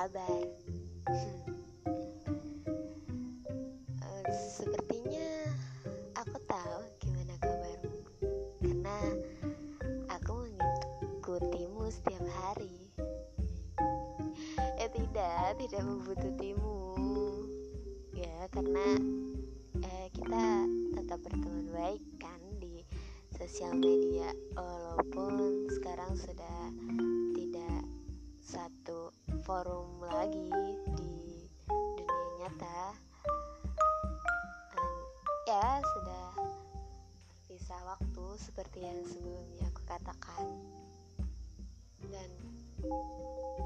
kabar? Forum lagi di dunia nyata. Dan ya sudah berpisah waktu seperti yang sebelumnya aku katakan. Dan hmm,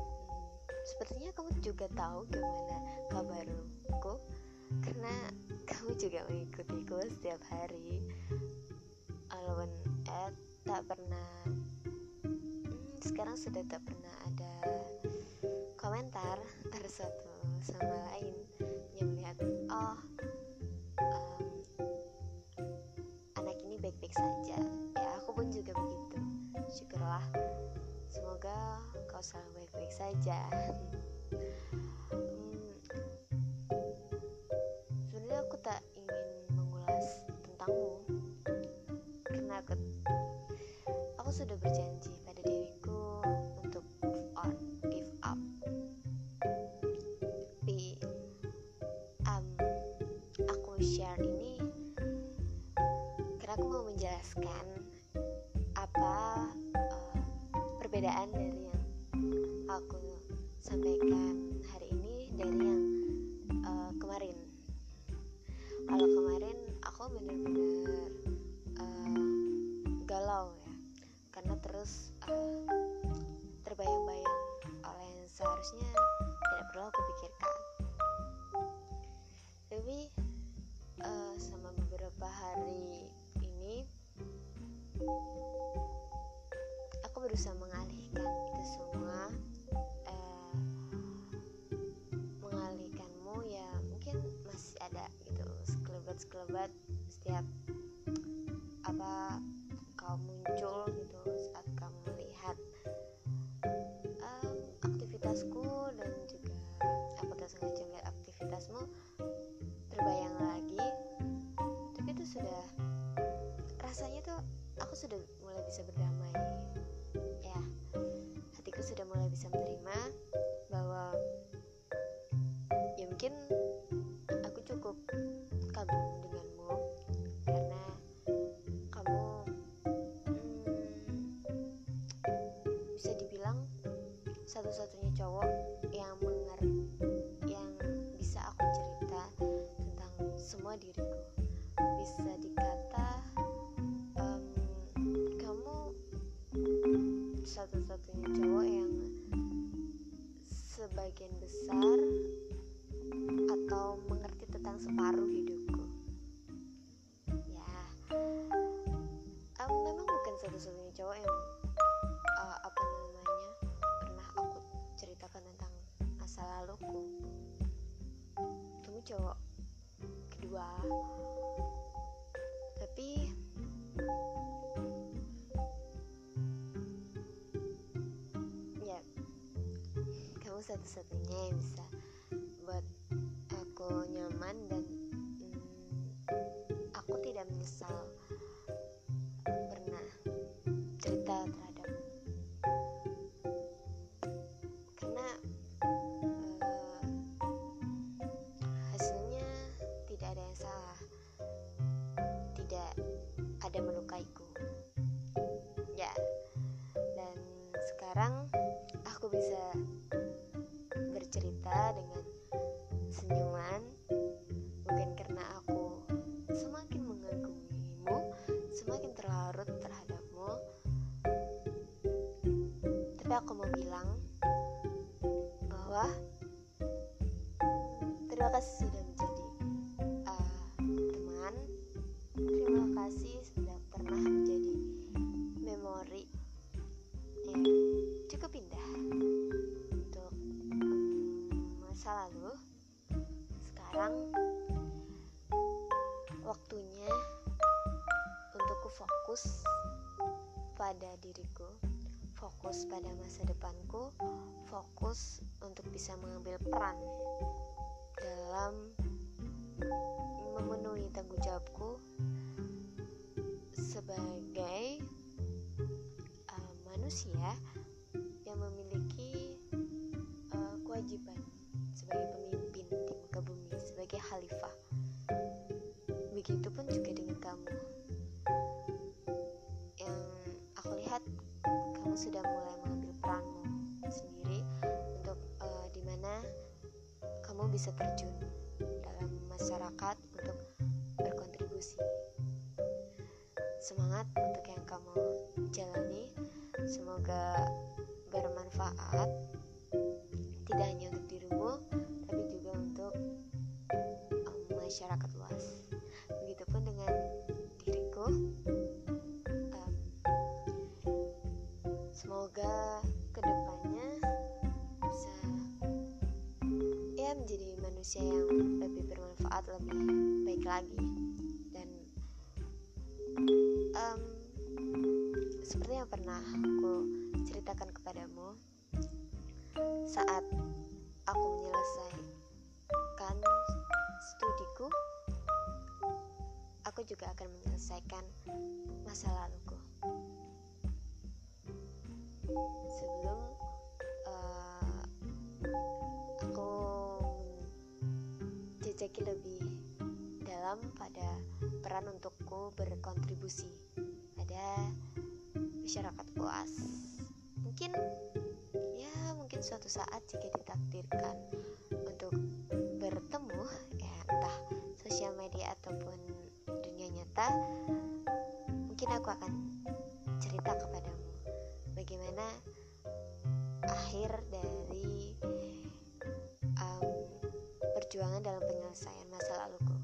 sepertinya kamu juga tahu gimana kabarku karena kamu juga mengikutiku setiap hari. Walaupun eh, tak pernah hmm, sekarang sudah tak pernah ada komentar antara satu sama lain yang melihat oh em, anak ini baik-baik saja. Ya aku pun juga begitu. Syukurlah. Semoga kau selalu baik-baik saja karena aktivitasku dan juga tak sengaja melihat aktivitasmu terbayang lagi. Tapi itu sudah rasanya tuh aku sudah mulai bisa berdamai bisa dikata em, kamu satu-satunya cowok yang sebagian besar atau mengerti tentang separuh hidupku? Ya em, memang bukan satu-satunya cowok yang eh, apa namanya pernah aku ceritakan tentang masa laluku. Kamu cowok tapi ya kamu satu-satunya yang bisa buat aku nyaman dan mm, aku tidak menyesal bisa bercerita dengan senyuman bukan karena aku semakin mengagumimu semakin terlarut terhadapmu. Tapi aku mau bilang bahwa terima kasih sudah bisa mengambil peran dalam memenuhi tanggung jawabku sebagai uh, manusia yang memiliki uh, kewajiban sebagai pemimpin di muka bumi sebagai khalifah. Begitupun juga dengan kamu. Yang aku lihat kamu sudah mulai bisa terjun dalam masyarakat untuk berkontribusi. Semangat untuk yang kamu jalani. Semoga bermanfaat manusia yang lebih bermanfaat lebih baik lagi. Dan um, seperti yang pernah aku ceritakan kepadamu saat aku menyelesaikan studiku aku juga akan menyelesaikan masa laluku. Sebelum menjejaki lebih dalam pada peran untukku berkontribusi pada masyarakat luas mungkin ya mungkin suatu saat jika ditakdirkan untuk bertemu ya entah sosial media ataupun dunia nyata mungkin aku akan cerita kepadamu bagaimana akhir dari um, perjuangan dalam penyelesaian masa laluku.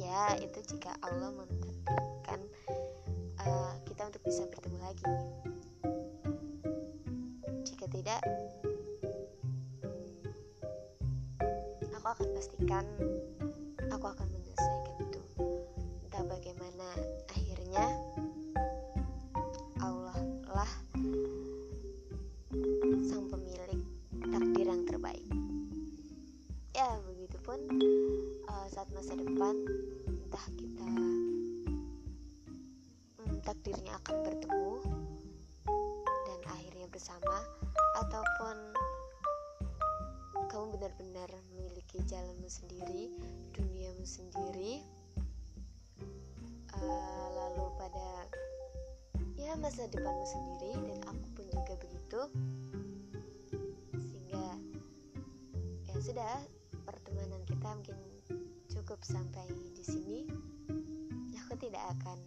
Ya itu jika Allah mentakdirkan uh, kita untuk bisa bertemu lagi. Jika tidak aku akan pastikan takdirnya akan bertemu dan akhirnya bersama ataupun kamu benar-benar memiliki jalanmu sendiri duniamu sendiri. Uh, lalu pada ya masa depanmu sendiri dan aku pun juga begitu. Sehingga ya sudah pertemanan kita mungkin cukup sampai di sini. Aku tidak akan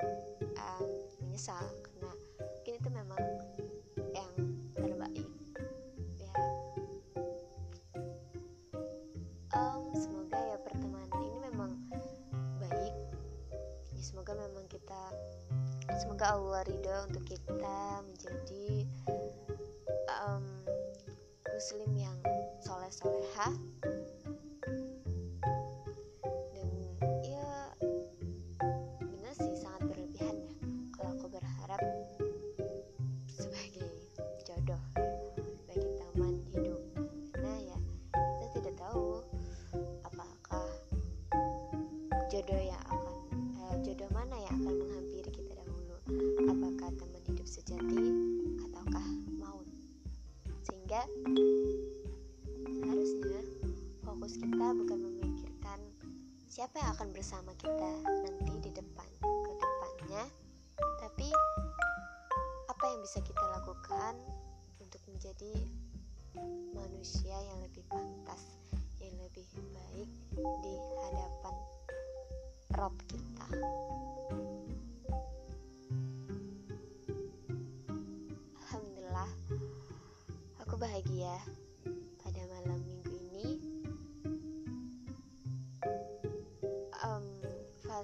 um, menyesal karena mungkin itu memang yang terbaik. Ya. Um, semoga ya pertemanan ini memang baik. Ya semoga memang kita semoga Allah ridho untuk kita menjadi um, muslim yang bersama kita nanti di depan ke depannya. Tapi apa yang bisa kita lakukan untuk menjadi manusia yang lebih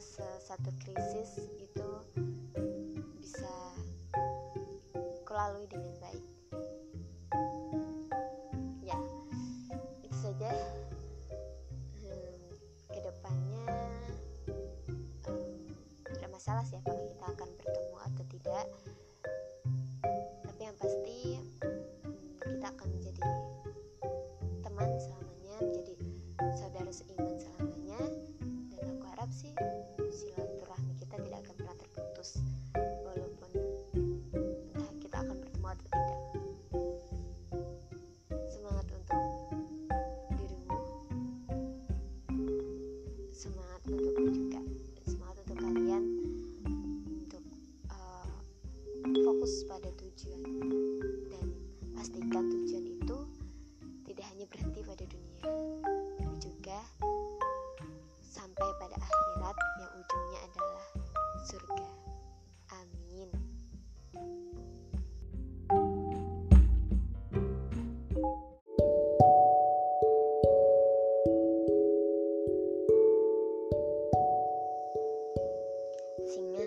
fase satu krisis itu bisa kulalui dengan baik. Ya itu saja. Hmm, ke depannya em, tidak masalah sih apakah kita Señor.